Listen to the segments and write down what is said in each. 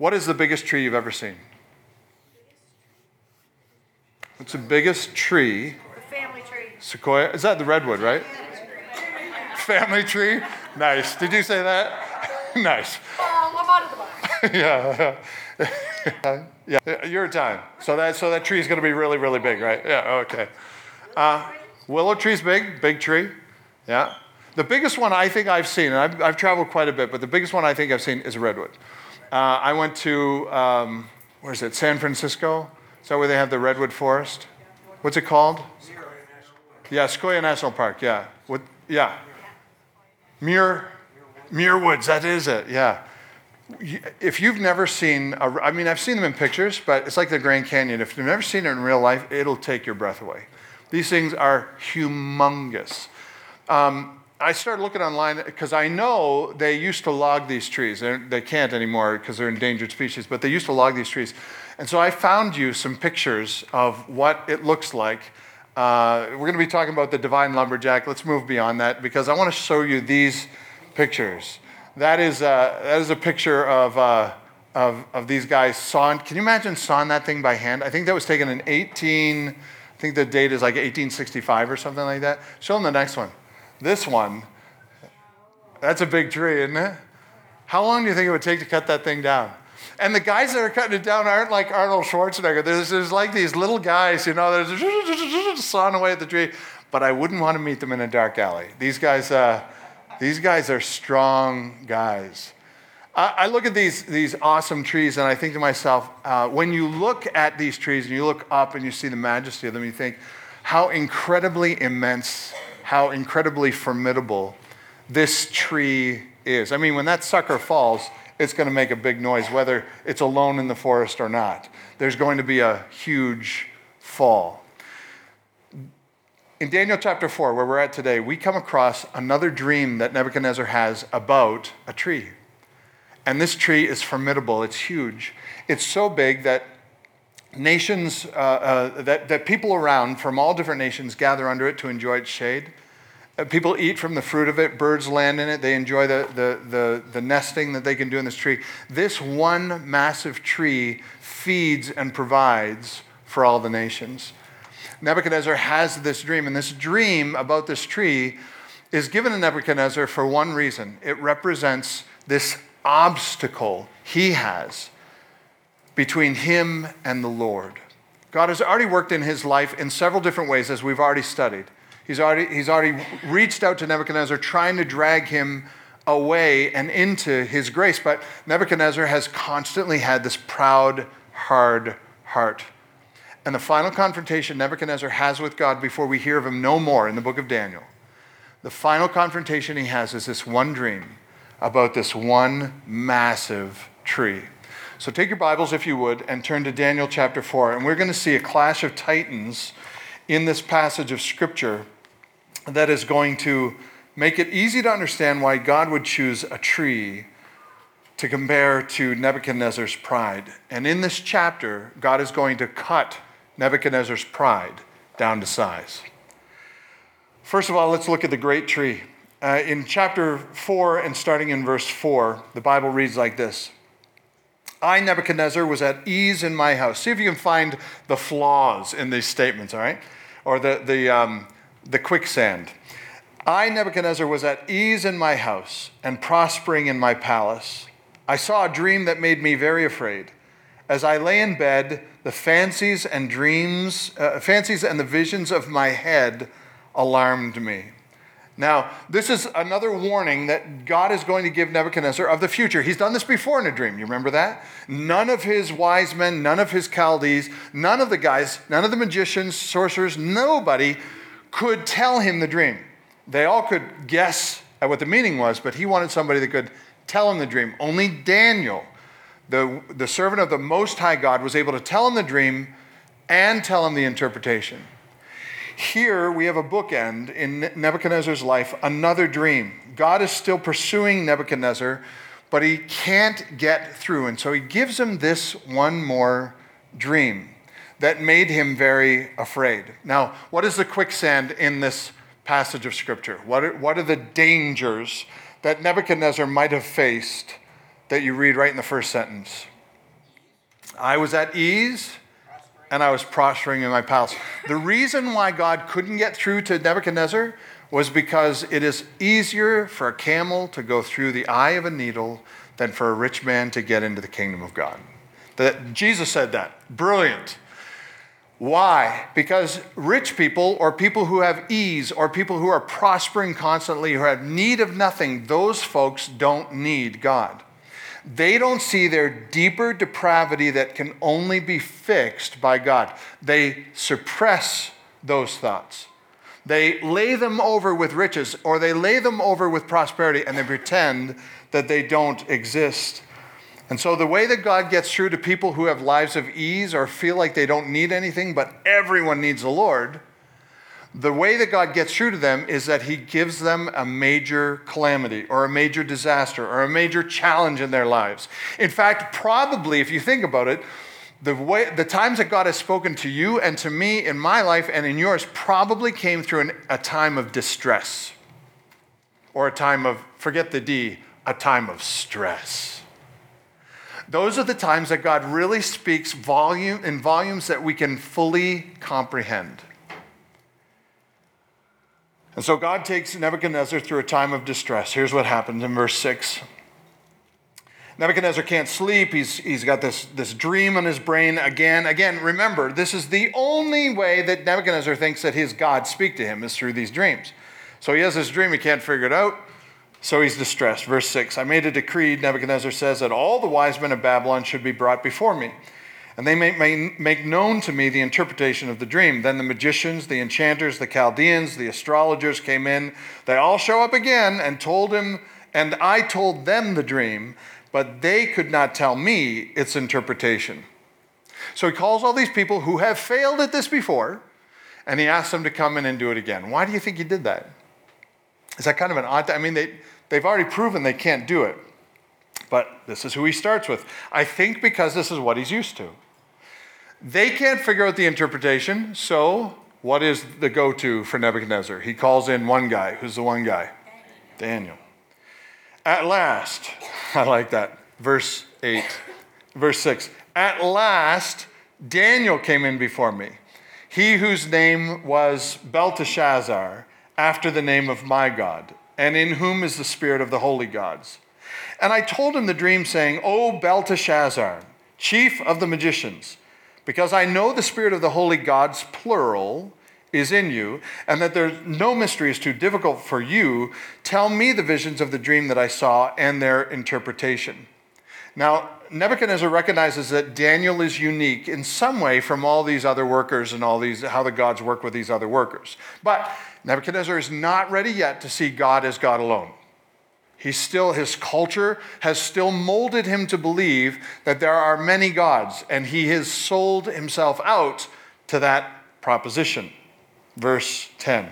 What is the biggest tree you've ever seen? What's the biggest tree? The family tree. Sequoia? Is that the redwood, right? Family tree? Nice. Did you say that? nice. Oh, I'm out of the box. yeah. yeah. Your time. So that so that tree is going to be really really big, right? Yeah. Okay. Uh, willow tree's big, big tree. Yeah. The biggest one I think I've seen, and I've, I've traveled quite a bit, but the biggest one I think I've seen is a redwood. Uh, I went to um, where is it? San Francisco. Is that where they have the redwood forest? What's it called? Yeah, Sequoia National Park. Yeah. What? Yeah. Muir, Muir Woods. That is it. Yeah. If you've never seen, a, I mean, I've seen them in pictures, but it's like the Grand Canyon. If you've never seen it in real life, it'll take your breath away. These things are humongous. Um, I started looking online because I know they used to log these trees. They're, they can't anymore because they're endangered species, but they used to log these trees. And so I found you some pictures of what it looks like. Uh, we're going to be talking about the divine lumberjack. Let's move beyond that because I want to show you these pictures. That is, uh, that is a picture of, uh, of, of these guys sawing. Can you imagine sawing that thing by hand? I think that was taken in 18, I think the date is like 1865 or something like that. Show them the next one. This one, that's a big tree, isn't it? How long do you think it would take to cut that thing down? And the guys that are cutting it down aren't like Arnold Schwarzenegger. There's, there's like these little guys, you know, they're sawing away at the tree. But I wouldn't want to meet them in a dark alley. These guys, uh, these guys are strong guys. I, I look at these, these awesome trees and I think to myself, uh, when you look at these trees and you look up and you see the majesty of them, you think how incredibly immense, how incredibly formidable this tree is. I mean, when that sucker falls, it's going to make a big noise, whether it's alone in the forest or not. There's going to be a huge fall. In Daniel chapter 4, where we're at today, we come across another dream that Nebuchadnezzar has about a tree. And this tree is formidable, it's huge. It's so big that nations, uh, uh, that, that people around from all different nations gather under it to enjoy its shade. Uh, People eat from the fruit of it, birds land in it, they enjoy the, the, the, the nesting that they can do in this tree. This one massive tree feeds and provides for all the nations. Nebuchadnezzar has this dream, and this dream about this tree is given to Nebuchadnezzar for one reason it represents this obstacle he has between him and the Lord. God has already worked in his life in several different ways, as we've already studied. He's already, he's already reached out to Nebuchadnezzar, trying to drag him away and into his grace. But Nebuchadnezzar has constantly had this proud, hard heart. And the final confrontation Nebuchadnezzar has with God before we hear of him no more in the book of Daniel, the final confrontation he has is this one dream about this one massive tree. So take your Bibles, if you would, and turn to Daniel chapter 4. And we're going to see a clash of titans in this passage of Scripture that is going to make it easy to understand why God would choose a tree to compare to Nebuchadnezzar's pride. And in this chapter, God is going to cut Nebuchadnezzar's pride down to size. First of all, let's look at the great tree. Uh, in chapter 4 and starting in verse 4, the Bible reads like this I, Nebuchadnezzar, was at ease in my house. See if you can find the flaws in these statements, all right? Or the, the, um, the quicksand. I, Nebuchadnezzar, was at ease in my house and prospering in my palace. I saw a dream that made me very afraid. As I lay in bed, the fancies and dreams, uh, fancies and the visions of my head alarmed me. Now, this is another warning that God is going to give Nebuchadnezzar of the future. He's done this before in a dream. You remember that? None of his wise men, none of his Chaldees, none of the guys, none of the magicians, sorcerers, nobody could tell him the dream. They all could guess at what the meaning was, but he wanted somebody that could tell him the dream. Only Daniel, the, the servant of the Most High God, was able to tell him the dream and tell him the interpretation. Here we have a bookend in Nebuchadnezzar's life, another dream. God is still pursuing Nebuchadnezzar, but he can't get through. And so he gives him this one more dream that made him very afraid. Now, what is the quicksand in this passage of Scripture? What are, what are the dangers that Nebuchadnezzar might have faced that you read right in the first sentence? I was at ease and I was prospering in my palace. The reason why God couldn't get through to Nebuchadnezzar was because it is easier for a camel to go through the eye of a needle than for a rich man to get into the kingdom of God. That Jesus said that. Brilliant. Why? Because rich people or people who have ease or people who are prospering constantly, who have need of nothing, those folks don't need God. They don't see their deeper depravity that can only be fixed by God. They suppress those thoughts. They lay them over with riches or they lay them over with prosperity and they pretend that they don't exist. And so, the way that God gets through to people who have lives of ease or feel like they don't need anything, but everyone needs the Lord, the way that God gets through to them is that He gives them a major calamity or a major disaster or a major challenge in their lives. In fact, probably, if you think about it, the, way, the times that God has spoken to you and to me in my life and in yours probably came through an, a time of distress or a time of, forget the D, a time of stress. Those are the times that God really speaks volume in volumes that we can fully comprehend. And so God takes Nebuchadnezzar through a time of distress. Here's what happens in verse 6. Nebuchadnezzar can't sleep. He's, he's got this, this dream in his brain again. Again, remember, this is the only way that Nebuchadnezzar thinks that his God speak to him is through these dreams. So he has this dream, he can't figure it out. So he's distressed. Verse 6 I made a decree, Nebuchadnezzar says, that all the wise men of Babylon should be brought before me. And they may, may make known to me the interpretation of the dream. Then the magicians, the enchanters, the Chaldeans, the astrologers came in. They all show up again and told him, and I told them the dream, but they could not tell me its interpretation. So he calls all these people who have failed at this before, and he asks them to come in and do it again. Why do you think he did that? Is that kind of an odd? I mean, they, they've already proven they can't do it. But this is who he starts with. I think because this is what he's used to. They can't figure out the interpretation, so what is the go to for Nebuchadnezzar? He calls in one guy. Who's the one guy? Daniel. At last, I like that. Verse 8, verse 6. At last, Daniel came in before me, he whose name was Belteshazzar, after the name of my God, and in whom is the spirit of the holy gods. And I told him the dream, saying, O Belteshazzar, chief of the magicians, because I know the spirit of the holy gods, plural, is in you, and that there's no mystery is too difficult for you, tell me the visions of the dream that I saw and their interpretation. Now, Nebuchadnezzar recognizes that Daniel is unique in some way from all these other workers and all these, how the gods work with these other workers. But Nebuchadnezzar is not ready yet to see God as God alone. He's still, his culture has still molded him to believe that there are many gods, and he has sold himself out to that proposition. Verse 10.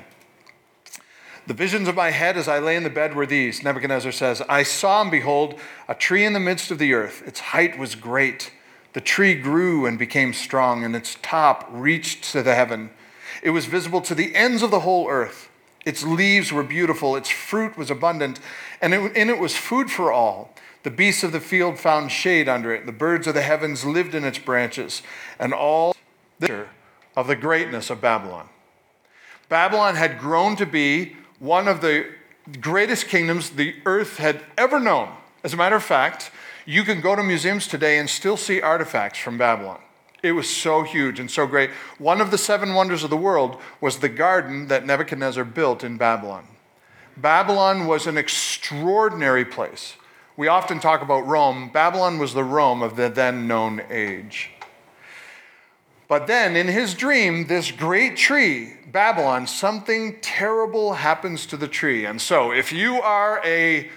The visions of my head as I lay in the bed were these Nebuchadnezzar says, I saw and behold a tree in the midst of the earth. Its height was great. The tree grew and became strong, and its top reached to the heaven. It was visible to the ends of the whole earth. Its leaves were beautiful, its fruit was abundant, and in it was food for all. The beasts of the field found shade under it, the birds of the heavens lived in its branches, and all the of the greatness of Babylon. Babylon had grown to be one of the greatest kingdoms the earth had ever known. As a matter of fact, you can go to museums today and still see artifacts from Babylon. It was so huge and so great. One of the seven wonders of the world was the garden that Nebuchadnezzar built in Babylon. Babylon was an extraordinary place. We often talk about Rome. Babylon was the Rome of the then known age. But then, in his dream, this great tree, Babylon, something terrible happens to the tree. And so, if you are a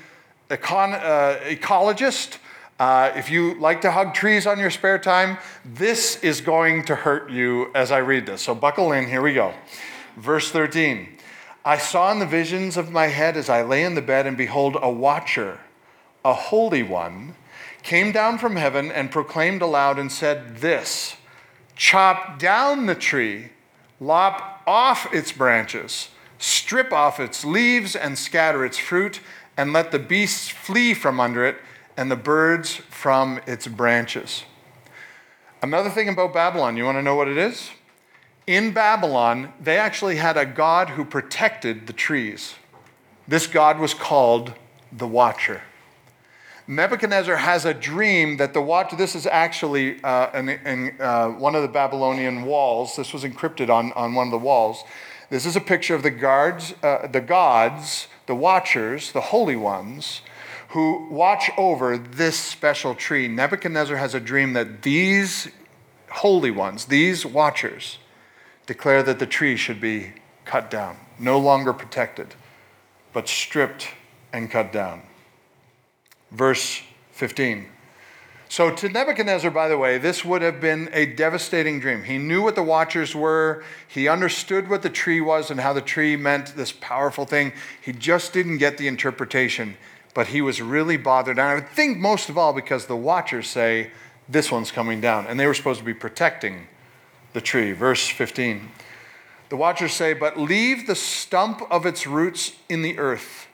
econ- uh, ecologist, uh, if you like to hug trees on your spare time, this is going to hurt you as I read this. So buckle in, here we go. Verse 13 I saw in the visions of my head as I lay in the bed, and behold, a watcher, a holy one, came down from heaven and proclaimed aloud and said, This chop down the tree, lop off its branches, strip off its leaves, and scatter its fruit, and let the beasts flee from under it and the birds from its branches. Another thing about Babylon, you want to know what it is? In Babylon, they actually had a god who protected the trees. This god was called the Watcher. Nebuchadnezzar has a dream that the watch. This is actually uh, in, in uh, one of the Babylonian walls. This was encrypted on, on one of the walls. This is a picture of the guards, uh, the gods, the watchers, the holy ones, who watch over this special tree. Nebuchadnezzar has a dream that these holy ones, these watchers, declare that the tree should be cut down, no longer protected, but stripped and cut down. Verse 15. So, to Nebuchadnezzar, by the way, this would have been a devastating dream. He knew what the watchers were, he understood what the tree was and how the tree meant this powerful thing. He just didn't get the interpretation, but he was really bothered. And I would think most of all because the watchers say, This one's coming down. And they were supposed to be protecting the tree. Verse 15. The watchers say, But leave the stump of its roots in the earth,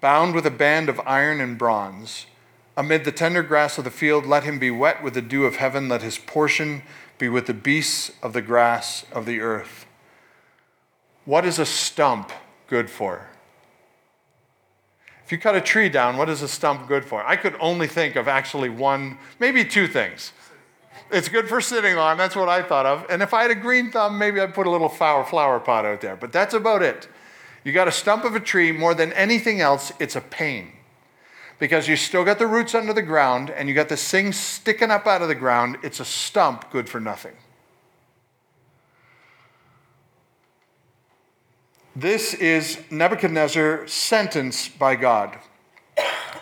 bound with a band of iron and bronze. Amid the tender grass of the field, let him be wet with the dew of heaven, let his portion be with the beasts of the grass of the earth. What is a stump good for? If you cut a tree down, what is a stump good for? I could only think of actually one, maybe two things. It's good for sitting on. That's what I thought of. And if I had a green thumb, maybe I'd put a little flower, flower pot out there. But that's about it. You got a stump of a tree, more than anything else, it's a pain. Because you still got the roots under the ground and you got this thing sticking up out of the ground. It's a stump good for nothing. This is Nebuchadnezzar sentenced by God.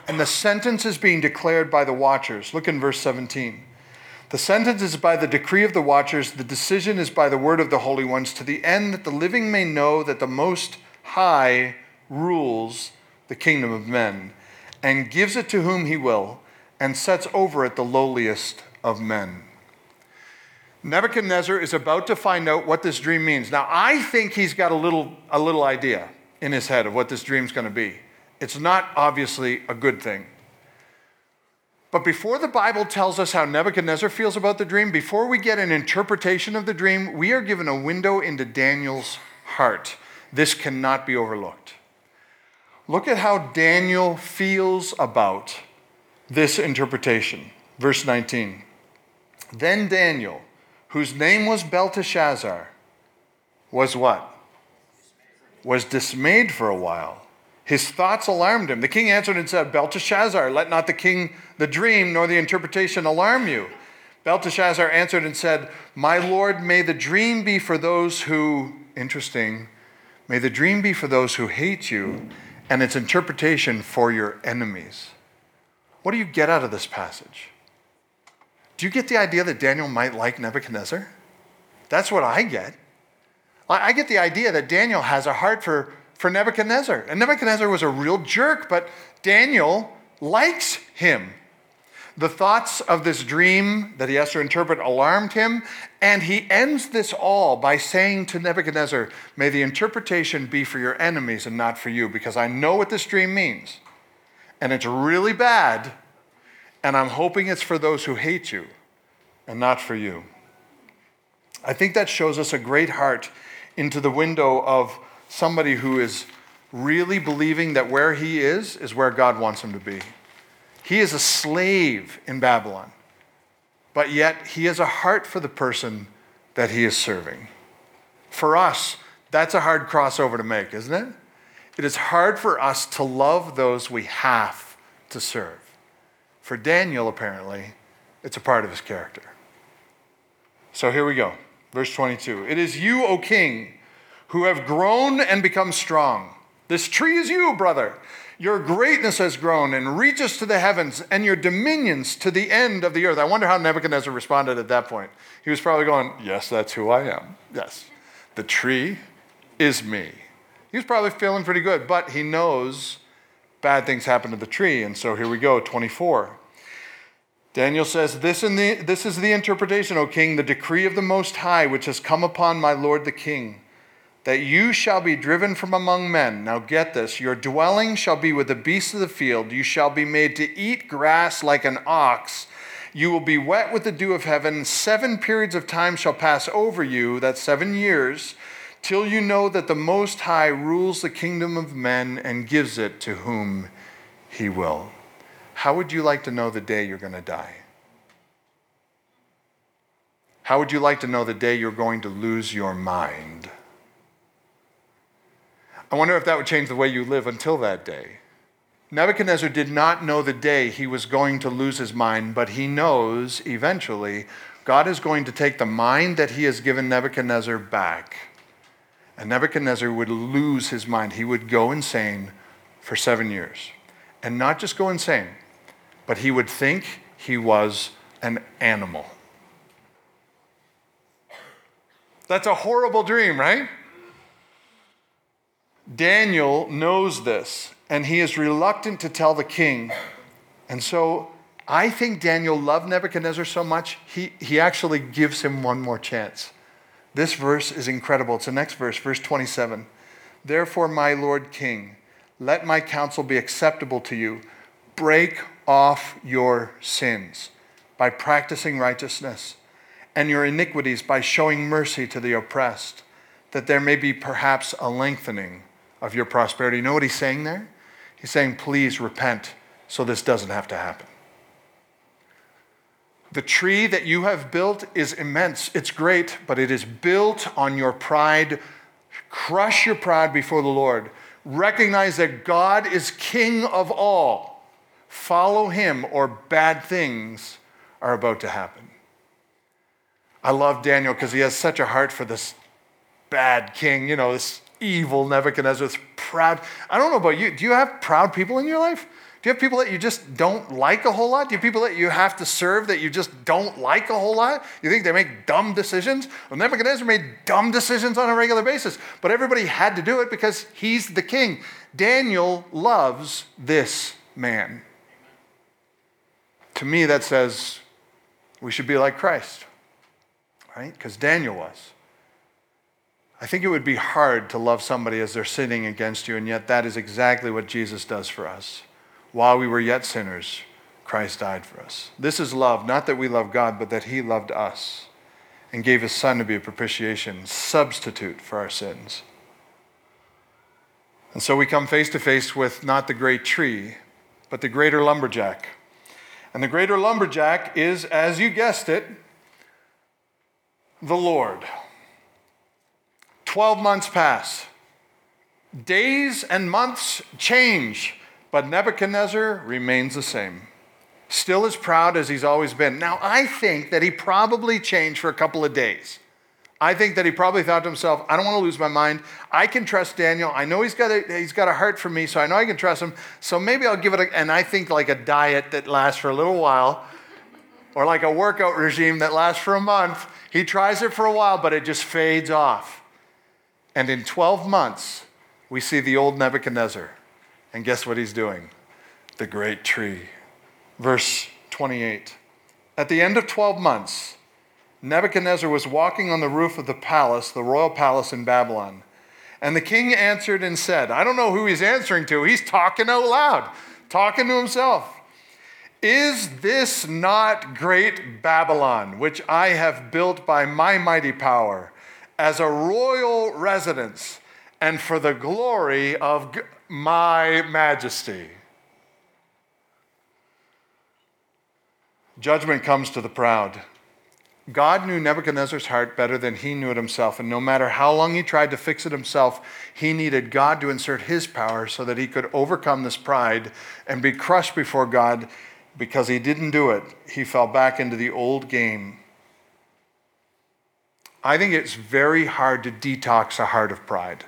And the sentence is being declared by the watchers. Look in verse 17. The sentence is by the decree of the watchers, the decision is by the word of the holy ones, to the end that the living may know that the Most High rules the kingdom of men, and gives it to whom he will, and sets over it the lowliest of men. Nebuchadnezzar is about to find out what this dream means. Now, I think he's got a little, a little idea in his head of what this dream's going to be. It's not obviously a good thing. But before the Bible tells us how Nebuchadnezzar feels about the dream, before we get an interpretation of the dream, we are given a window into Daniel's heart. This cannot be overlooked. Look at how Daniel feels about this interpretation. Verse 19. Then Daniel, whose name was Belteshazzar, was what? Was dismayed for a while his thoughts alarmed him. The king answered and said, Belteshazzar, let not the king the dream nor the interpretation alarm you. Belteshazzar answered and said, My lord, may the dream be for those who, interesting, may the dream be for those who hate you, and its interpretation for your enemies. What do you get out of this passage? Do you get the idea that Daniel might like Nebuchadnezzar? That's what I get. I get the idea that Daniel has a heart for for Nebuchadnezzar. And Nebuchadnezzar was a real jerk, but Daniel likes him. The thoughts of this dream that he has to interpret alarmed him, and he ends this all by saying to Nebuchadnezzar, May the interpretation be for your enemies and not for you, because I know what this dream means. And it's really bad, and I'm hoping it's for those who hate you and not for you. I think that shows us a great heart into the window of somebody who is really believing that where he is is where God wants him to be. He is a slave in Babylon, but yet he has a heart for the person that he is serving. For us, that's a hard crossover to make, isn't it? It is hard for us to love those we have to serve. For Daniel, apparently, it's a part of his character. So here we go. Verse 22. It is you, O king who have grown and become strong. This tree is you, brother. Your greatness has grown and reaches to the heavens, and your dominions to the end of the earth. I wonder how Nebuchadnezzar responded at that point. He was probably going, Yes, that's who I am. Yes, the tree is me. He was probably feeling pretty good, but he knows bad things happen to the tree. And so here we go, 24. Daniel says, this, the, this is the interpretation, O king, the decree of the Most High, which has come upon my lord the king that you shall be driven from among men. Now get this your dwelling shall be with the beasts of the field. You shall be made to eat grass like an ox. You will be wet with the dew of heaven. Seven periods of time shall pass over you, that's seven years, till you know that the Most High rules the kingdom of men and gives it to whom he will. How would you like to know the day you're going to die? How would you like to know the day you're going to lose your mind? I wonder if that would change the way you live until that day. Nebuchadnezzar did not know the day he was going to lose his mind, but he knows eventually God is going to take the mind that he has given Nebuchadnezzar back. And Nebuchadnezzar would lose his mind. He would go insane for seven years. And not just go insane, but he would think he was an animal. That's a horrible dream, right? Daniel knows this, and he is reluctant to tell the king. And so I think Daniel loved Nebuchadnezzar so much, he, he actually gives him one more chance. This verse is incredible. It's the next verse, verse 27. Therefore, my Lord King, let my counsel be acceptable to you. Break off your sins by practicing righteousness, and your iniquities by showing mercy to the oppressed, that there may be perhaps a lengthening of your prosperity. You know what he's saying there? He's saying, please repent so this doesn't have to happen. The tree that you have built is immense. It's great, but it is built on your pride. Crush your pride before the Lord. Recognize that God is king of all. Follow him, or bad things are about to happen. I love Daniel because he has such a heart for this bad king, you know, this evil Nebuchadnezzar, proud. I don't know about you. Do you have proud people in your life? Do you have people that you just don't like a whole lot? Do you have people that you have to serve that you just don't like a whole lot? You think they make dumb decisions? Well, Nebuchadnezzar made dumb decisions on a regular basis, but everybody had to do it because he's the king. Daniel loves this man. To me, that says we should be like Christ, right? Because Daniel was. I think it would be hard to love somebody as they're sinning against you, and yet that is exactly what Jesus does for us. While we were yet sinners, Christ died for us. This is love, not that we love God, but that He loved us and gave His Son to be a propitiation, substitute for our sins. And so we come face to face with not the great tree, but the greater lumberjack. And the greater lumberjack is, as you guessed it, the Lord. Twelve months pass. Days and months change. But Nebuchadnezzar remains the same, still as proud as he's always been. Now, I think that he probably changed for a couple of days. I think that he probably thought to himself, I don't want to lose my mind. I can trust Daniel. I know he's got a, he's got a heart for me, so I know I can trust him. So maybe I'll give it a, and I think like a diet that lasts for a little while, or like a workout regime that lasts for a month. He tries it for a while, but it just fades off. And in 12 months, we see the old Nebuchadnezzar and guess what he's doing? The great tree. Verse 28. At the end of 12 months, Nebuchadnezzar was walking on the roof of the palace, the royal palace in Babylon. And the king answered and said, I don't know who he's answering to. He's talking out loud, talking to himself. Is this not great Babylon, which I have built by my mighty power, as a royal residence and for the glory of my majesty. Judgment comes to the proud. God knew Nebuchadnezzar's heart better than he knew it himself, and no matter how long he tried to fix it himself, he needed God to insert his power so that he could overcome this pride and be crushed before God. Because he didn't do it, he fell back into the old game. I think it's very hard to detox a heart of pride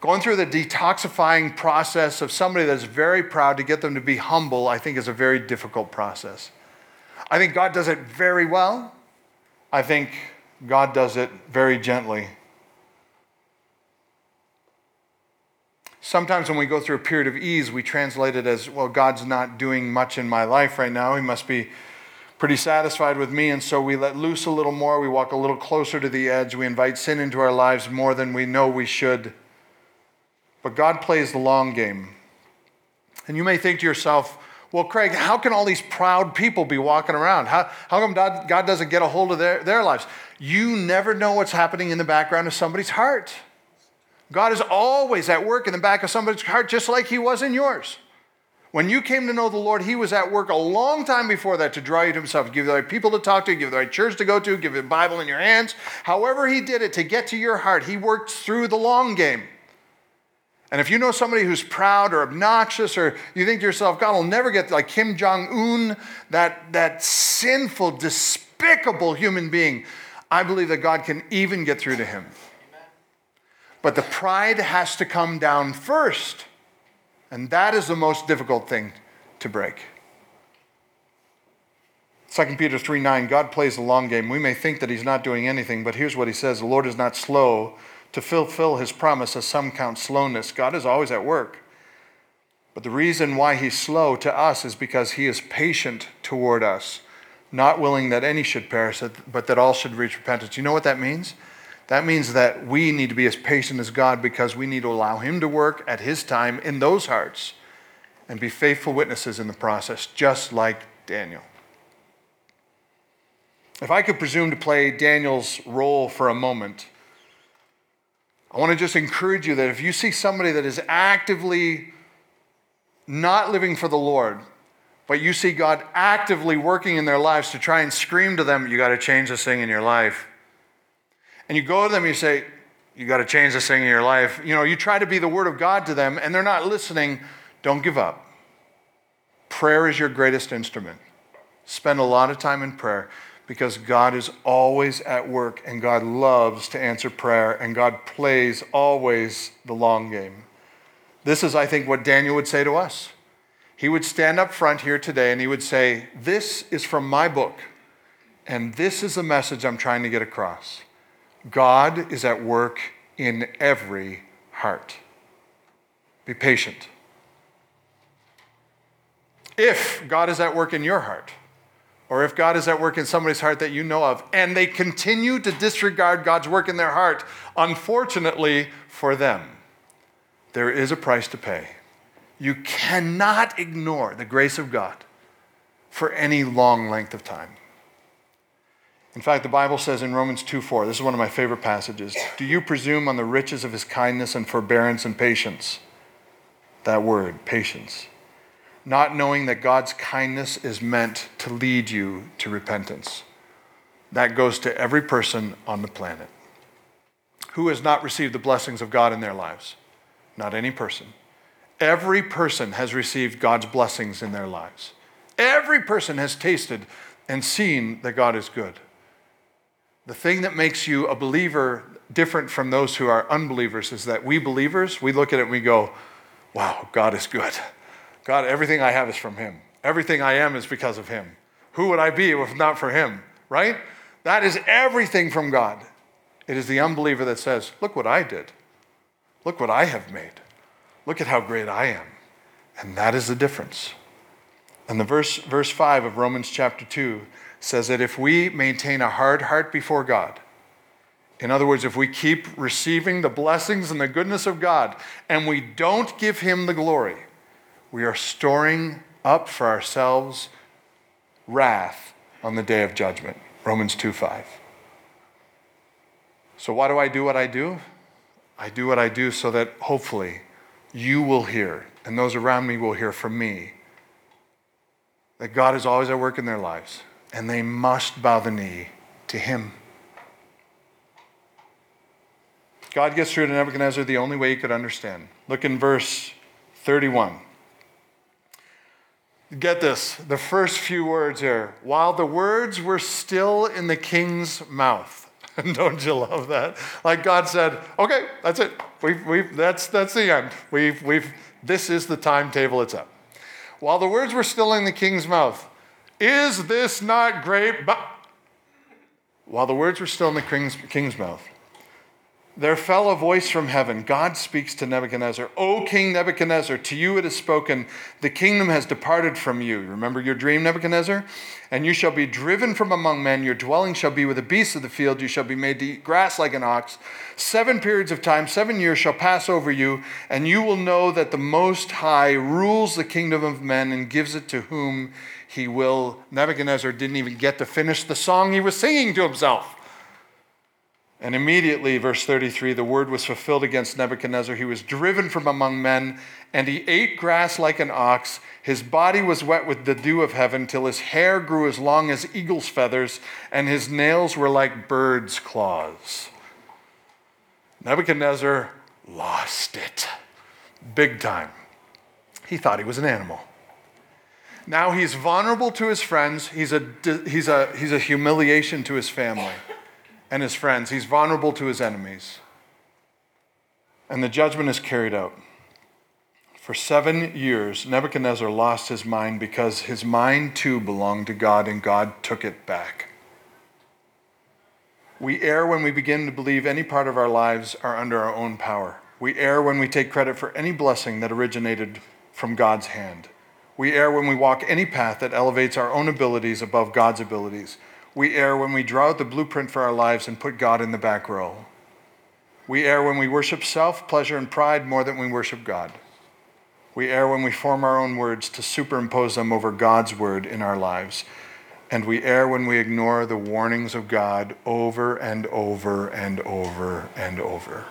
going through the detoxifying process of somebody that's very proud to get them to be humble, I think is a very difficult process. I think God does it very well. I think God does it very gently. Sometimes when we go through a period of ease, we translate it as, well, God's not doing much in my life right now. He must be pretty satisfied with me. And so we let loose a little more. We walk a little closer to the edge. We invite sin into our lives more than we know we should. But God plays the long game. And you may think to yourself, Well, Craig, how can all these proud people be walking around? How, how come God, God doesn't get a hold of their, their lives? You never know what's happening in the background of somebody's heart. God is always at work in the back of somebody's heart, just like He was in yours. When you came to know the Lord, He was at work a long time before that to draw you to Himself, give you the right people to talk to, give you the right church to go to, give you the Bible in your hands. However, He did it to get to your heart, He worked through the long game. And if you know somebody who's proud or obnoxious, or you think to yourself, God will never get like Kim Jong un, that, that sinful, despicable human being, I believe that God can even get through to him. But the pride has to come down first. And that is the most difficult thing to break. 2 Peter 3 9, God plays the long game. We may think that he's not doing anything, but here's what he says The Lord is not slow to fulfill his promise, as some count slowness. God is always at work. But the reason why he's slow to us is because he is patient toward us, not willing that any should perish, but that all should reach repentance. You know what that means? That means that we need to be as patient as God because we need to allow him to work at his time in those hearts and be faithful witnesses in the process, just like Daniel. If I could presume to play Daniel's role for a moment, I want to just encourage you that if you see somebody that is actively not living for the Lord, but you see God actively working in their lives to try and scream to them, you got to change this thing in your life. And you go to them and you say, you got to change this thing in your life. You know, you try to be the word of God to them and they're not listening. Don't give up. Prayer is your greatest instrument. Spend a lot of time in prayer because God is always at work and God loves to answer prayer and God plays always the long game. This is, I think, what Daniel would say to us. He would stand up front here today and he would say, This is from my book, and this is the message I'm trying to get across. God is at work in every heart. Be patient. If God is at work in your heart, or if God is at work in somebody's heart that you know of, and they continue to disregard God's work in their heart, unfortunately for them, there is a price to pay. You cannot ignore the grace of God for any long length of time. In fact, the Bible says in Romans 2 4, this is one of my favorite passages Do you presume on the riches of his kindness and forbearance and patience? That word, patience not knowing that God's kindness is meant to lead you to repentance. That goes to every person on the planet. Who has not received the blessings of God in their lives? Not any person. Every person has received God's blessings in their lives. Every person has tasted and seen that God is good. The thing that makes you a believer different from those who are unbelievers is that we believers, we look at it and we go, wow, God is good. God, everything I have is from Him. Everything I am is because of Him. Who would I be if not for Him, right? That is everything from God. It is the unbeliever that says, Look what I did. Look what I have made. Look at how great I am. And that is the difference. And the verse, verse 5 of Romans chapter 2 says that if we maintain a hard heart before God, in other words, if we keep receiving the blessings and the goodness of God and we don't give Him the glory, we are storing up for ourselves wrath on the day of judgment. Romans 2 5. So, why do I do what I do? I do what I do so that hopefully you will hear, and those around me will hear from me, that God is always at work in their lives, and they must bow the knee to Him. God gets through to Nebuchadnezzar the only way he could understand. Look in verse 31. Get this, the first few words here. While the words were still in the king's mouth. Don't you love that? Like God said, okay, that's it. We've, we've, that's, that's the end. We've, we've, this is the timetable, it's up. While the words were still in the king's mouth, is this not great? But while the words were still in the king's, king's mouth, there fell a voice from heaven. God speaks to Nebuchadnezzar. O King Nebuchadnezzar, to you it is spoken, the kingdom has departed from you. Remember your dream, Nebuchadnezzar? And you shall be driven from among men. Your dwelling shall be with the beasts of the field. You shall be made to eat grass like an ox. Seven periods of time, seven years shall pass over you, and you will know that the Most High rules the kingdom of men and gives it to whom he will. Nebuchadnezzar didn't even get to finish the song he was singing to himself. And immediately, verse 33, the word was fulfilled against Nebuchadnezzar. He was driven from among men, and he ate grass like an ox. His body was wet with the dew of heaven, till his hair grew as long as eagle's feathers, and his nails were like birds' claws. Nebuchadnezzar lost it. Big time. He thought he was an animal. Now he's vulnerable to his friends, he's a, he's a, he's a humiliation to his family and his friends. He's vulnerable to his enemies. And the judgment is carried out. For seven years, Nebuchadnezzar lost his mind because his mind too belonged to God and God took it back. We err when we begin to believe any part of our lives are under our own power. We err when we take credit for any blessing that originated from God's hand. We err when we walk any path that elevates our own abilities above God's abilities. We err when we draw out the blueprint for our lives and put God in the back row. We err when we worship self, pleasure, and pride more than we worship God. We err when we form our own words to superimpose them over God's word in our lives. And we err when we ignore the warnings of God over and over and over and over.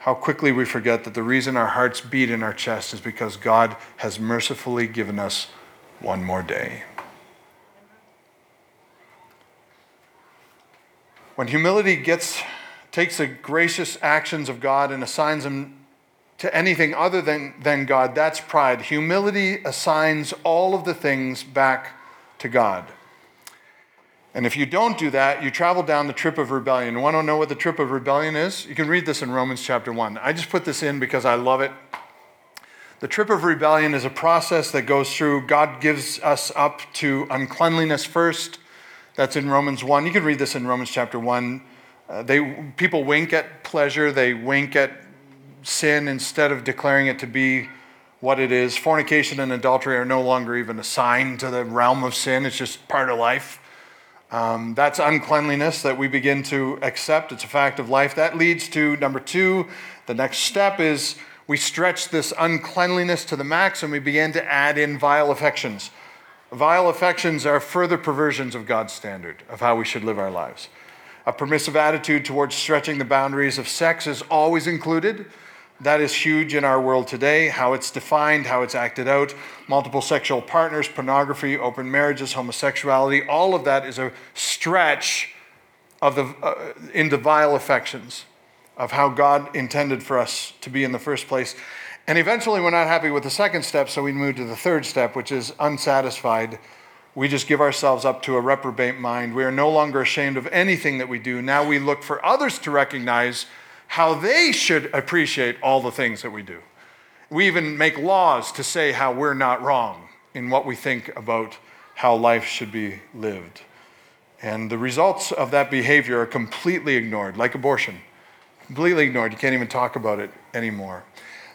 How quickly we forget that the reason our hearts beat in our chest is because God has mercifully given us one more day. When humility gets, takes the gracious actions of God and assigns them to anything other than, than God, that's pride. Humility assigns all of the things back to God. And if you don't do that, you travel down the trip of rebellion. You want to know what the trip of rebellion is? You can read this in Romans chapter 1. I just put this in because I love it. The trip of rebellion is a process that goes through, God gives us up to uncleanliness first, that's in Romans 1. You can read this in Romans chapter 1. Uh, they, people wink at pleasure, they wink at sin instead of declaring it to be what it is. Fornication and adultery are no longer even assigned to the realm of sin, it's just part of life. Um, that's uncleanliness that we begin to accept. It's a fact of life. That leads to number two. The next step is we stretch this uncleanliness to the max and we begin to add in vile affections. Vile affections are further perversions of God's standard of how we should live our lives. A permissive attitude towards stretching the boundaries of sex is always included. That is huge in our world today, how it's defined, how it's acted out. Multiple sexual partners, pornography, open marriages, homosexuality, all of that is a stretch of the, uh, into vile affections of how God intended for us to be in the first place. And eventually, we're not happy with the second step, so we move to the third step, which is unsatisfied. We just give ourselves up to a reprobate mind. We are no longer ashamed of anything that we do. Now we look for others to recognize how they should appreciate all the things that we do. We even make laws to say how we're not wrong in what we think about how life should be lived. And the results of that behavior are completely ignored, like abortion. Completely ignored. You can't even talk about it anymore.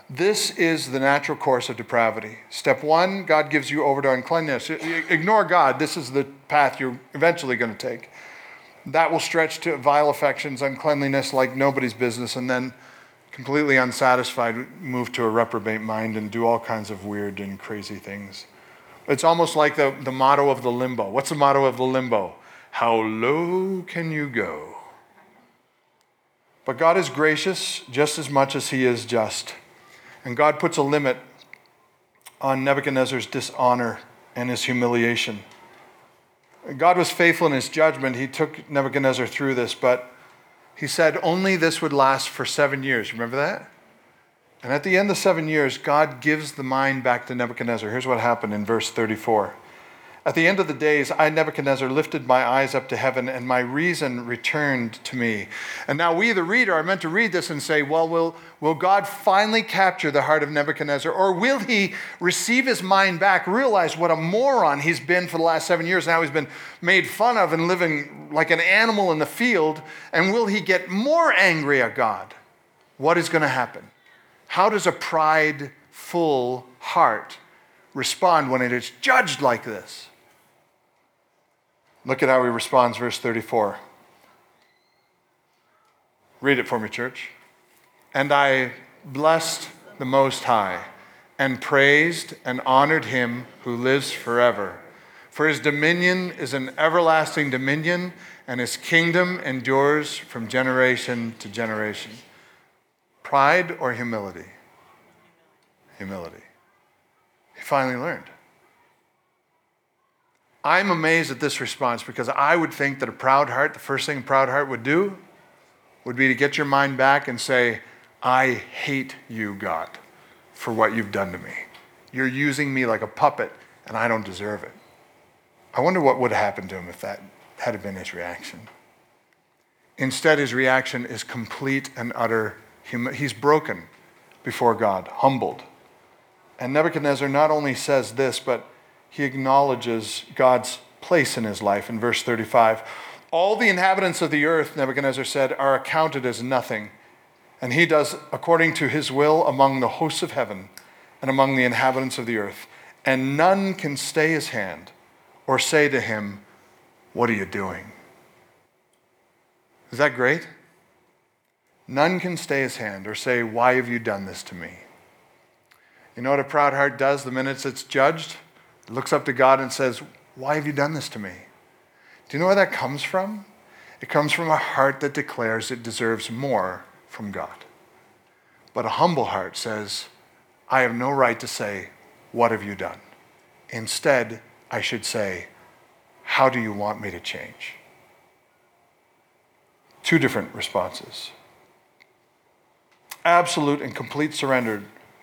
This is the natural course of depravity. Step one, God gives you over to uncleanness. Ignore God. This is the path you're eventually going to take. That will stretch to vile affections, uncleanliness like nobody's business, and then completely unsatisfied, move to a reprobate mind and do all kinds of weird and crazy things. It's almost like the, the motto of the limbo. What's the motto of the limbo? How low can you go? But God is gracious just as much as He is just. And God puts a limit on Nebuchadnezzar's dishonor and his humiliation. God was faithful in his judgment. He took Nebuchadnezzar through this, but he said only this would last for seven years. Remember that? And at the end of seven years, God gives the mind back to Nebuchadnezzar. Here's what happened in verse 34. At the end of the days, I, Nebuchadnezzar, lifted my eyes up to heaven, and my reason returned to me. And now we, the reader, are meant to read this and say, well, will, will God finally capture the heart of Nebuchadnezzar, or will he receive his mind back, realize what a moron he's been for the last seven years? Now he's been made fun of and living like an animal in the field, and will he get more angry at God? What is going to happen? How does a prideful heart respond when it is judged like this? Look at how he responds, verse 34. Read it for me, church. And I blessed the Most High and praised and honored him who lives forever. For his dominion is an everlasting dominion, and his kingdom endures from generation to generation. Pride or humility? Humility. He finally learned. I'm amazed at this response because I would think that a proud heart, the first thing a proud heart would do would be to get your mind back and say, I hate you, God, for what you've done to me. You're using me like a puppet, and I don't deserve it. I wonder what would have happened to him if that had been his reaction. Instead, his reaction is complete and utter. Hum- he's broken before God, humbled. And Nebuchadnezzar not only says this, but he acknowledges God's place in his life in verse 35. All the inhabitants of the earth, Nebuchadnezzar said, are accounted as nothing. And he does according to his will among the hosts of heaven and among the inhabitants of the earth. And none can stay his hand or say to him, What are you doing? Is that great? None can stay his hand or say, Why have you done this to me? You know what a proud heart does the minute it's judged? Looks up to God and says, Why have you done this to me? Do you know where that comes from? It comes from a heart that declares it deserves more from God. But a humble heart says, I have no right to say, What have you done? Instead, I should say, How do you want me to change? Two different responses absolute and complete surrender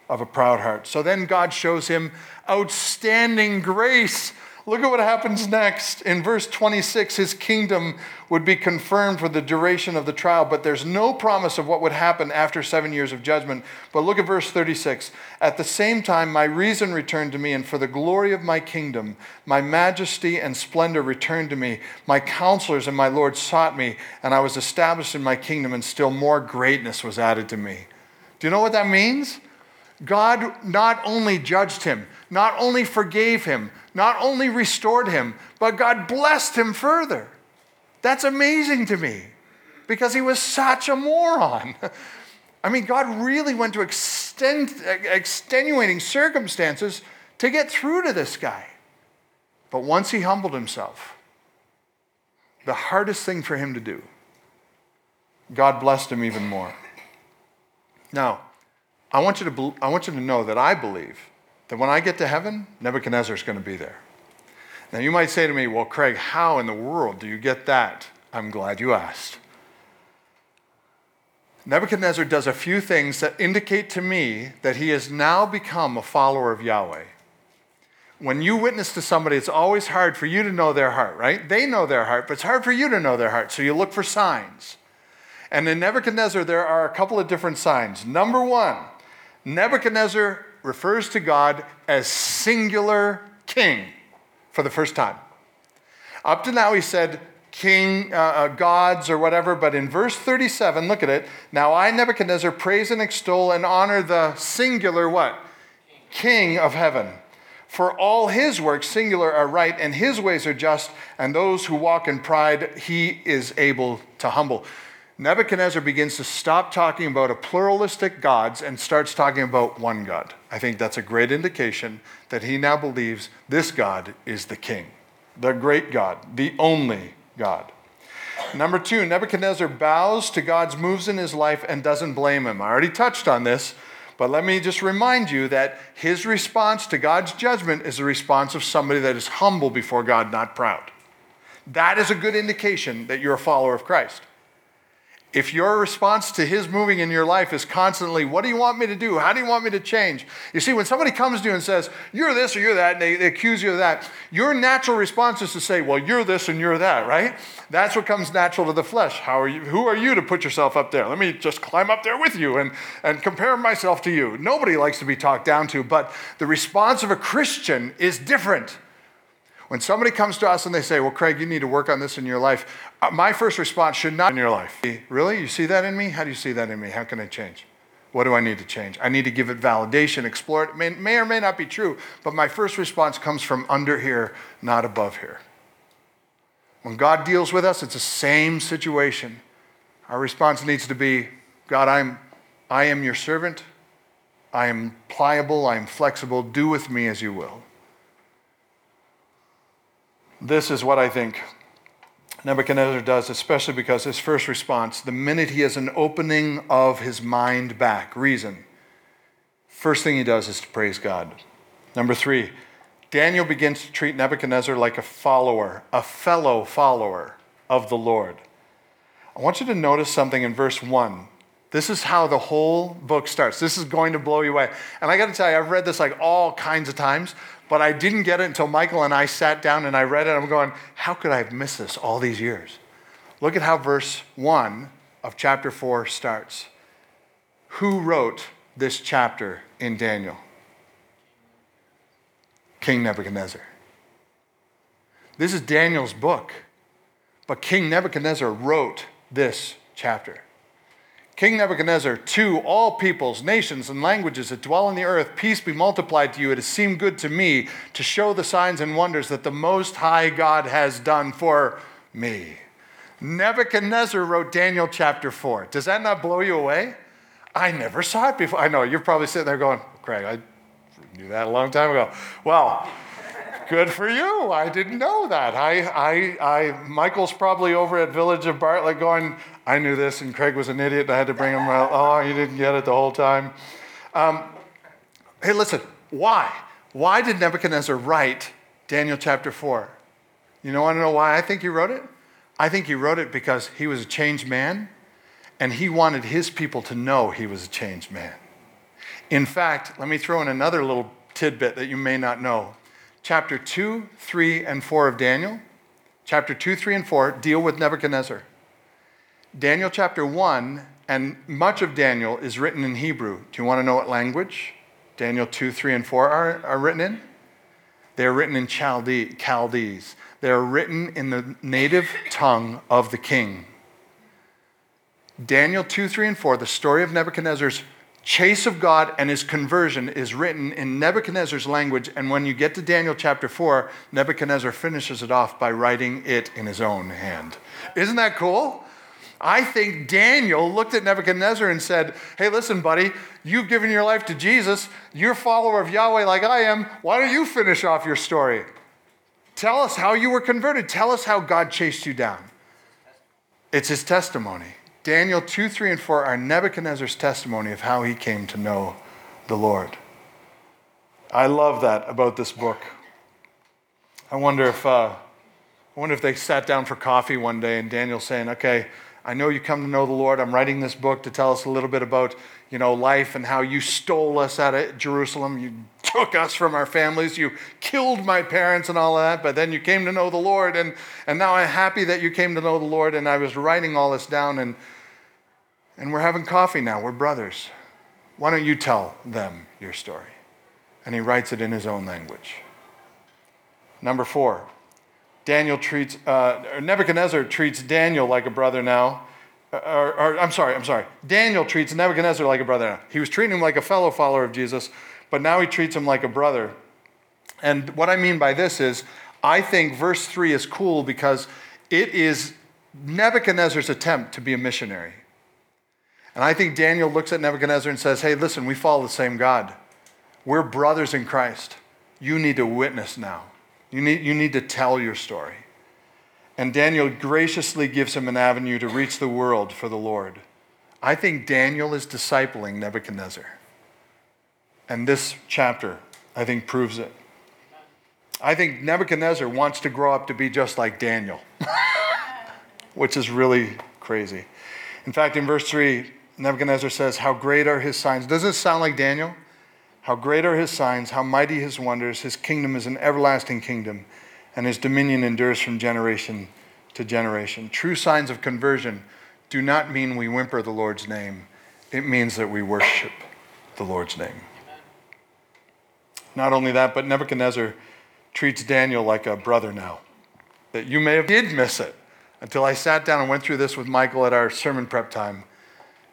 of a proud heart. So then God shows him outstanding grace. Look at what happens next. In verse 26, his kingdom would be confirmed for the duration of the trial, but there's no promise of what would happen after seven years of judgment. But look at verse 36. At the same time, my reason returned to me, and for the glory of my kingdom, my majesty and splendor returned to me. My counselors and my Lord sought me, and I was established in my kingdom, and still more greatness was added to me. Do you know what that means? God not only judged him, not only forgave him, not only restored him, but God blessed him further. That's amazing to me because he was such a moron. I mean, God really went to extend, extenuating circumstances to get through to this guy. But once he humbled himself, the hardest thing for him to do, God blessed him even more. Now, I want you to, I want you to know that I believe that when I get to heaven, Nebuchadnezzar is going to be there. Now, you might say to me, Well, Craig, how in the world do you get that? I'm glad you asked. Nebuchadnezzar does a few things that indicate to me that he has now become a follower of Yahweh. When you witness to somebody, it's always hard for you to know their heart, right? They know their heart, but it's hard for you to know their heart. So you look for signs. And in Nebuchadnezzar, there are a couple of different signs. Number one, Nebuchadnezzar refers to God as singular king for the first time. Up to now, he said king, uh, uh, gods, or whatever, but in verse 37, look at it. Now I, Nebuchadnezzar, praise and extol and honor the singular what? King of heaven. For all his works, singular, are right, and his ways are just, and those who walk in pride, he is able to humble. Nebuchadnezzar begins to stop talking about a pluralistic gods and starts talking about one God. I think that's a great indication that he now believes this God is the king, the great God, the only God. Number two, Nebuchadnezzar bows to God's moves in his life and doesn't blame him. I already touched on this, but let me just remind you that his response to God's judgment is a response of somebody that is humble before God, not proud. That is a good indication that you're a follower of Christ. If your response to his moving in your life is constantly, What do you want me to do? How do you want me to change? You see, when somebody comes to you and says, You're this or you're that, and they, they, accuse you of that, your natural response is to say, Well, you're this and you're that, right? That's what comes natural to the flesh. How are you, who are you to put yourself up there? Let me just climb up there with you and, and compare myself to you. Nobody likes to be talked down to, but the response of a Christian is different. When somebody comes to us and they say, Well, Craig, you need to work on this in your life, uh, my first response should not be in your life. Really? You see that in me? How do you see that in me? How can I change? What do I need to change? I need to give it validation, explore it. it may, may or may not be true, but my first response comes from under here, not above here. When God deals with us, it's the same situation. Our response needs to be God, I'm, I am your servant. I am pliable. I am flexible. Do with me as you will. This is what I think Nebuchadnezzar does, especially because his first response, the minute he has an opening of his mind back, reason, first thing he does is to praise God. Number three, Daniel begins to treat Nebuchadnezzar like a follower, a fellow follower of the Lord. I want you to notice something in verse 1. This is how the whole book starts. This is going to blow you away. And I got to tell you, I've read this like all kinds of times, but I didn't get it until Michael and I sat down and I read it. I'm going, how could I have missed this all these years? Look at how verse 1 of chapter 4 starts. Who wrote this chapter in Daniel? King Nebuchadnezzar. This is Daniel's book, but King Nebuchadnezzar wrote this chapter. King Nebuchadnezzar, to all peoples, nations, and languages that dwell on the earth, peace be multiplied to you. It has seemed good to me to show the signs and wonders that the Most High God has done for me. Nebuchadnezzar wrote Daniel chapter 4. Does that not blow you away? I never saw it before. I know, you're probably sitting there going, Craig, I knew that a long time ago. Well, good for you. I didn't know that. I, I, I, Michael's probably over at Village of Bartlett going, I knew this, and Craig was an idiot, and I had to bring him out. Oh, you didn't get it the whole time. Um, hey, listen, why? Why did Nebuchadnezzar write Daniel chapter 4? You know, want to know why I think he wrote it? I think he wrote it because he was a changed man, and he wanted his people to know he was a changed man. In fact, let me throw in another little tidbit that you may not know. Chapter 2, 3, and 4 of Daniel, chapter 2, 3, and 4 deal with Nebuchadnezzar. Daniel chapter 1 and much of Daniel is written in Hebrew. Do you want to know what language Daniel 2, 3, and 4 are, are written in? They are written in Chaldee, Chaldees. They are written in the native tongue of the king. Daniel 2, 3, and 4, the story of Nebuchadnezzar's chase of God and his conversion is written in Nebuchadnezzar's language. And when you get to Daniel chapter 4, Nebuchadnezzar finishes it off by writing it in his own hand. Isn't that cool? I think Daniel looked at Nebuchadnezzar and said, Hey, listen, buddy, you've given your life to Jesus. You're a follower of Yahweh like I am. Why don't you finish off your story? Tell us how you were converted. Tell us how God chased you down. It's his testimony. Daniel 2, 3, and 4 are Nebuchadnezzar's testimony of how he came to know the Lord. I love that about this book. I wonder if, uh, I wonder if they sat down for coffee one day and Daniel saying, okay, I know you come to know the Lord. I'm writing this book to tell us a little bit about, you know, life and how you stole us out of Jerusalem. You took us from our families. You killed my parents and all of that, but then you came to know the Lord. And, and now I'm happy that you came to know the Lord. And I was writing all this down, and, and we're having coffee now. We're brothers. Why don't you tell them your story? And he writes it in his own language. Number four, Daniel treats, uh, Nebuchadnezzar treats Daniel like a brother now. Uh, or, or, I'm sorry, I'm sorry. Daniel treats Nebuchadnezzar like a brother now. He was treating him like a fellow follower of Jesus, but now he treats him like a brother. And what I mean by this is, I think verse 3 is cool because it is Nebuchadnezzar's attempt to be a missionary. And I think Daniel looks at Nebuchadnezzar and says, Hey, listen, we follow the same God. We're brothers in Christ. You need to witness now. You need, you need to tell your story. And Daniel graciously gives him an avenue to reach the world for the Lord. I think Daniel is discipling Nebuchadnezzar. And this chapter, I think, proves it. I think Nebuchadnezzar wants to grow up to be just like Daniel, which is really crazy. In fact, in verse 3, Nebuchadnezzar says, How great are his signs. Does this sound like Daniel? How great are his signs, how mighty his wonders. His kingdom is an everlasting kingdom, and his dominion endures from generation to generation. True signs of conversion do not mean we whimper the Lord's name, it means that we worship the Lord's name. Not only that, but Nebuchadnezzar treats Daniel like a brother now. That you may have did miss it until I sat down and went through this with Michael at our sermon prep time.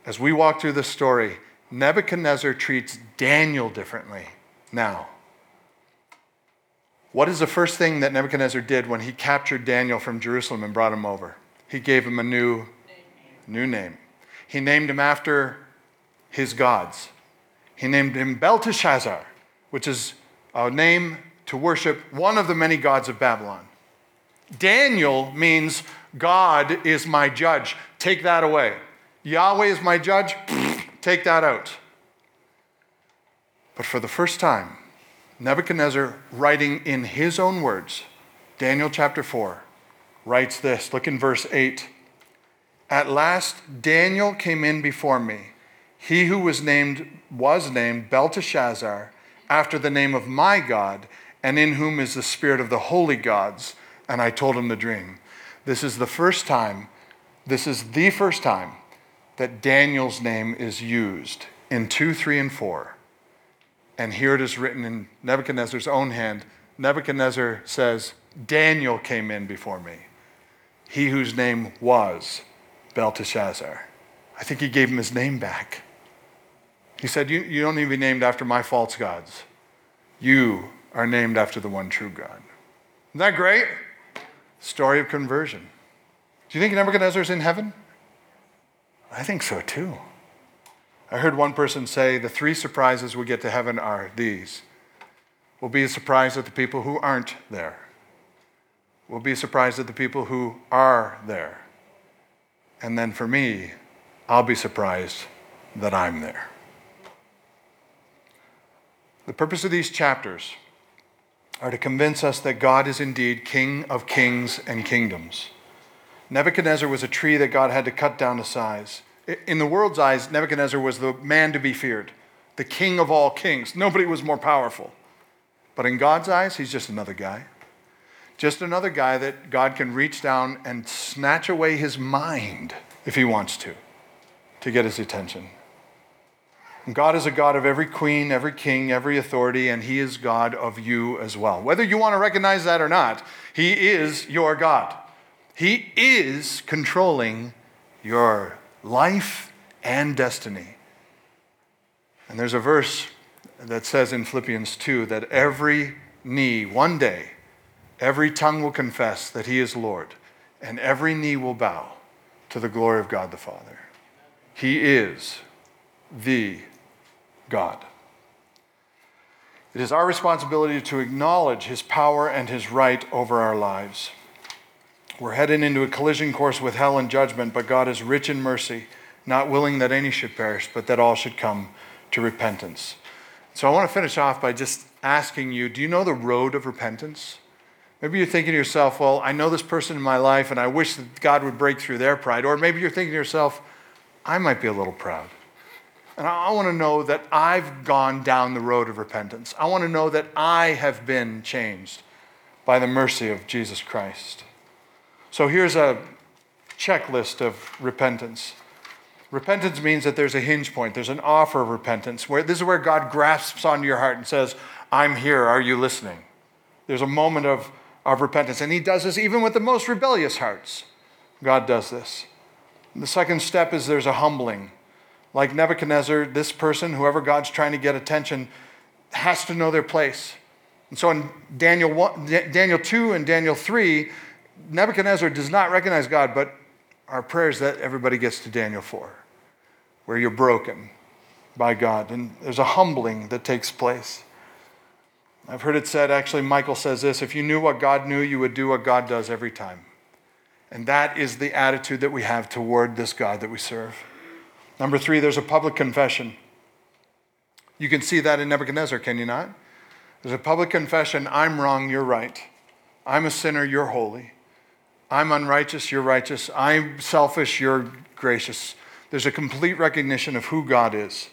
As we walk through this story, Nebuchadnezzar treats Daniel differently now. What is the first thing that Nebuchadnezzar did when he captured Daniel from Jerusalem and brought him over? He gave him a new, new name. He named him after his gods. He named him Belteshazzar, which is a name to worship one of the many gods of Babylon. Daniel means God is my judge. Take that away. Yahweh is my judge. Take that out. But for the first time, Nebuchadnezzar, writing in his own words, Daniel chapter 4, writes this. Look in verse 8. At last, Daniel came in before me. He who was named was named Belteshazzar, after the name of my God, and in whom is the spirit of the holy gods. And I told him the dream. This is the first time, this is the first time that Daniel's name is used in 2, 3, and 4. And here it is written in Nebuchadnezzar's own hand. Nebuchadnezzar says, Daniel came in before me, he whose name was Belteshazzar. I think he gave him his name back. He said, You, you don't need to be named after my false gods. You are named after the one true God. Isn't that great? Story of conversion. Do you think Nebuchadnezzar's in heaven? I think so too. I heard one person say the three surprises we get to heaven are these. We'll be surprised at the people who aren't there. We'll be surprised at the people who are there. And then for me, I'll be surprised that I'm there. The purpose of these chapters are to convince us that God is indeed King of kings and kingdoms. Nebuchadnezzar was a tree that God had to cut down to size. In the world's eyes, Nebuchadnezzar was the man to be feared, the king of all kings. Nobody was more powerful. But in God's eyes, he's just another guy. Just another guy that God can reach down and snatch away his mind if he wants to, to get his attention. And God is a God of every queen, every king, every authority, and he is God of you as well. Whether you want to recognize that or not, he is your God. He is controlling your life and destiny. And there's a verse that says in Philippians 2 that every knee, one day, every tongue will confess that He is Lord, and every knee will bow to the glory of God the Father. He is the God. It is our responsibility to acknowledge His power and His right over our lives. We're heading into a collision course with hell and judgment, but God is rich in mercy, not willing that any should perish, but that all should come to repentance. So I want to finish off by just asking you do you know the road of repentance? Maybe you're thinking to yourself, well, I know this person in my life and I wish that God would break through their pride. Or maybe you're thinking to yourself, I might be a little proud. And I want to know that I've gone down the road of repentance. I want to know that I have been changed by the mercy of Jesus Christ. So here's a checklist of repentance. Repentance means that there's a hinge point, there's an offer of repentance. Where this is where God grasps onto your heart and says, I'm here, are you listening? There's a moment of, of repentance. And he does this even with the most rebellious hearts. God does this. And the second step is there's a humbling. Like Nebuchadnezzar, this person, whoever God's trying to get attention, has to know their place. And so in Daniel, 1, Daniel 2 and Daniel 3, Nebuchadnezzar does not recognize God, but our prayers that everybody gets to Daniel 4, where you're broken by God. And there's a humbling that takes place. I've heard it said, actually, Michael says this if you knew what God knew, you would do what God does every time. And that is the attitude that we have toward this God that we serve. Number three, there's a public confession. You can see that in Nebuchadnezzar, can you not? There's a public confession I'm wrong, you're right. I'm a sinner, you're holy. I'm unrighteous, you're righteous. I'm selfish, you're gracious. There's a complete recognition of who God is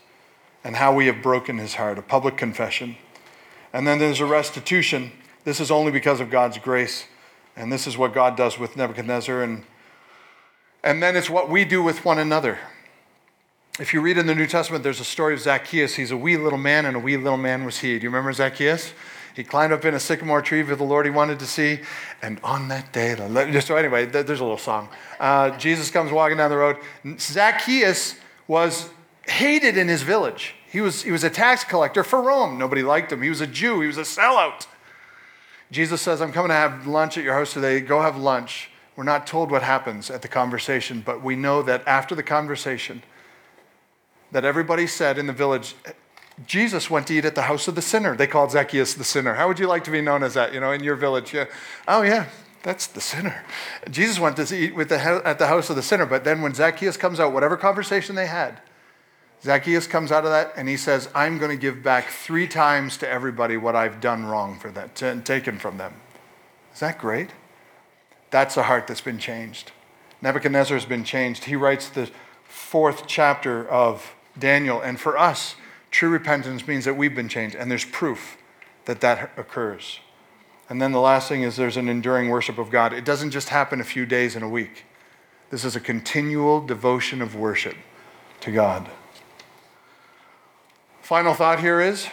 and how we have broken his heart, a public confession. And then there's a restitution. This is only because of God's grace. And this is what God does with Nebuchadnezzar. And, and then it's what we do with one another. If you read in the New Testament, there's a story of Zacchaeus. He's a wee little man, and a wee little man was he. Do you remember Zacchaeus? He climbed up in a sycamore tree for the Lord he wanted to see. And on that day, so anyway, there's a little song. Uh, Jesus comes walking down the road. Zacchaeus was hated in his village. He was, he was a tax collector for Rome. Nobody liked him. He was a Jew. He was a sellout. Jesus says, I'm coming to have lunch at your house today. Go have lunch. We're not told what happens at the conversation, but we know that after the conversation, that everybody said in the village, Jesus went to eat at the house of the sinner. They called Zacchaeus the sinner. How would you like to be known as that, you know, in your village? Yeah. Oh, yeah, that's the sinner. Jesus went to eat with the, at the house of the sinner. But then when Zacchaeus comes out, whatever conversation they had, Zacchaeus comes out of that and he says, I'm going to give back three times to everybody what I've done wrong for them, and taken from them. Is that great? That's a heart that's been changed. Nebuchadnezzar has been changed. He writes the fourth chapter of Daniel. And for us, True repentance means that we've been changed, and there's proof that that occurs. And then the last thing is there's an enduring worship of God. It doesn't just happen a few days in a week, this is a continual devotion of worship to God. Final thought here is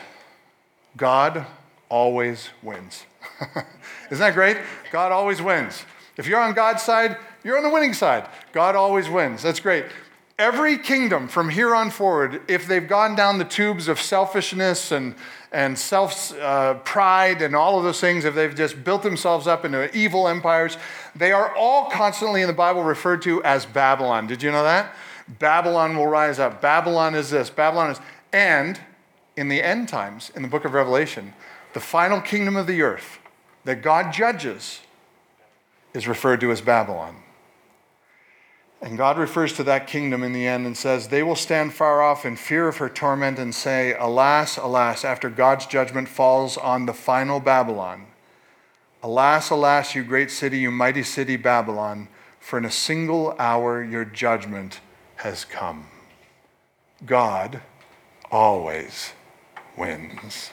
God always wins. Isn't that great? God always wins. If you're on God's side, you're on the winning side. God always wins. That's great. Every kingdom from here on forward, if they've gone down the tubes of selfishness and, and self uh, pride and all of those things, if they've just built themselves up into evil empires, they are all constantly in the Bible referred to as Babylon. Did you know that? Babylon will rise up. Babylon is this. Babylon is. And in the end times, in the book of Revelation, the final kingdom of the earth that God judges is referred to as Babylon. And God refers to that kingdom in the end and says, They will stand far off in fear of her torment and say, Alas, alas, after God's judgment falls on the final Babylon. Alas, alas, you great city, you mighty city, Babylon, for in a single hour your judgment has come. God always wins.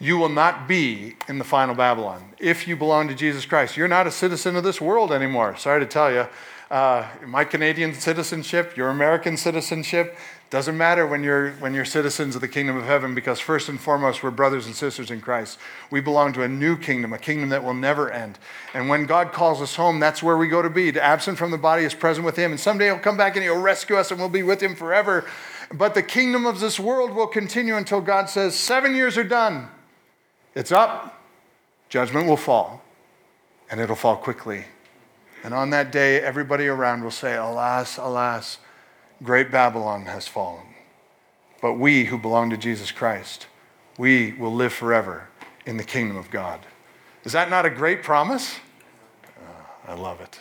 You will not be in the final Babylon if you belong to Jesus Christ. You're not a citizen of this world anymore. Sorry to tell you. Uh, my Canadian citizenship, your American citizenship, doesn't matter when you're, when you're citizens of the kingdom of heaven because, first and foremost, we're brothers and sisters in Christ. We belong to a new kingdom, a kingdom that will never end. And when God calls us home, that's where we go to be. Absent from the body is present with Him. And someday He'll come back and He'll rescue us and we'll be with Him forever. But the kingdom of this world will continue until God says, Seven years are done. It's up, judgment will fall, and it'll fall quickly. And on that day, everybody around will say, Alas, alas, great Babylon has fallen. But we who belong to Jesus Christ, we will live forever in the kingdom of God. Is that not a great promise? Uh, I love it.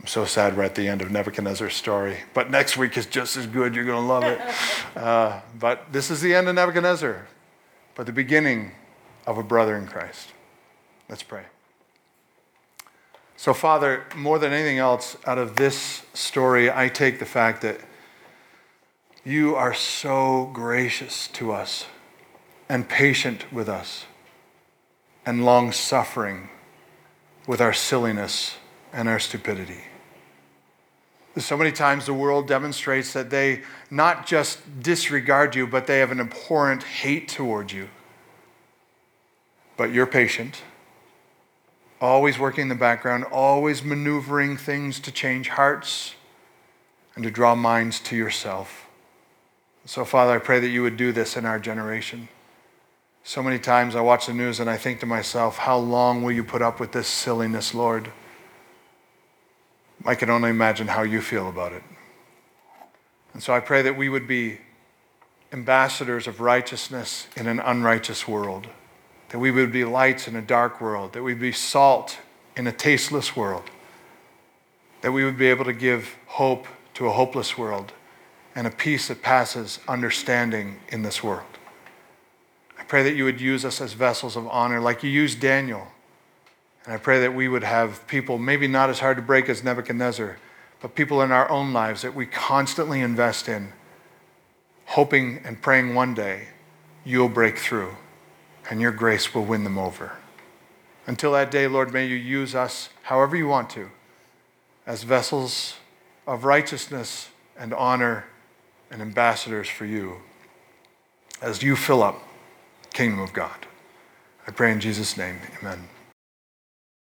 I'm so sad we're at the end of Nebuchadnezzar's story, but next week is just as good. You're going to love it. Uh, but this is the end of Nebuchadnezzar, but the beginning of a brother in Christ. Let's pray. So, Father, more than anything else, out of this story, I take the fact that you are so gracious to us and patient with us and long suffering with our silliness and our stupidity. So many times the world demonstrates that they not just disregard you, but they have an abhorrent hate toward you. But you're patient, always working in the background, always maneuvering things to change hearts and to draw minds to yourself. So, Father, I pray that you would do this in our generation. So many times I watch the news and I think to myself, how long will you put up with this silliness, Lord? I can only imagine how you feel about it. And so I pray that we would be ambassadors of righteousness in an unrighteous world that we would be lights in a dark world, that we'd be salt in a tasteless world, that we would be able to give hope to a hopeless world and a peace that passes understanding in this world. I pray that you would use us as vessels of honor like you used Daniel. And I pray that we would have people, maybe not as hard to break as Nebuchadnezzar, but people in our own lives that we constantly invest in, hoping and praying one day you'll break through and your grace will win them over. Until that day, Lord, may you use us however you want to as vessels of righteousness and honor and ambassadors for you as you fill up kingdom of God. I pray in Jesus' name, amen.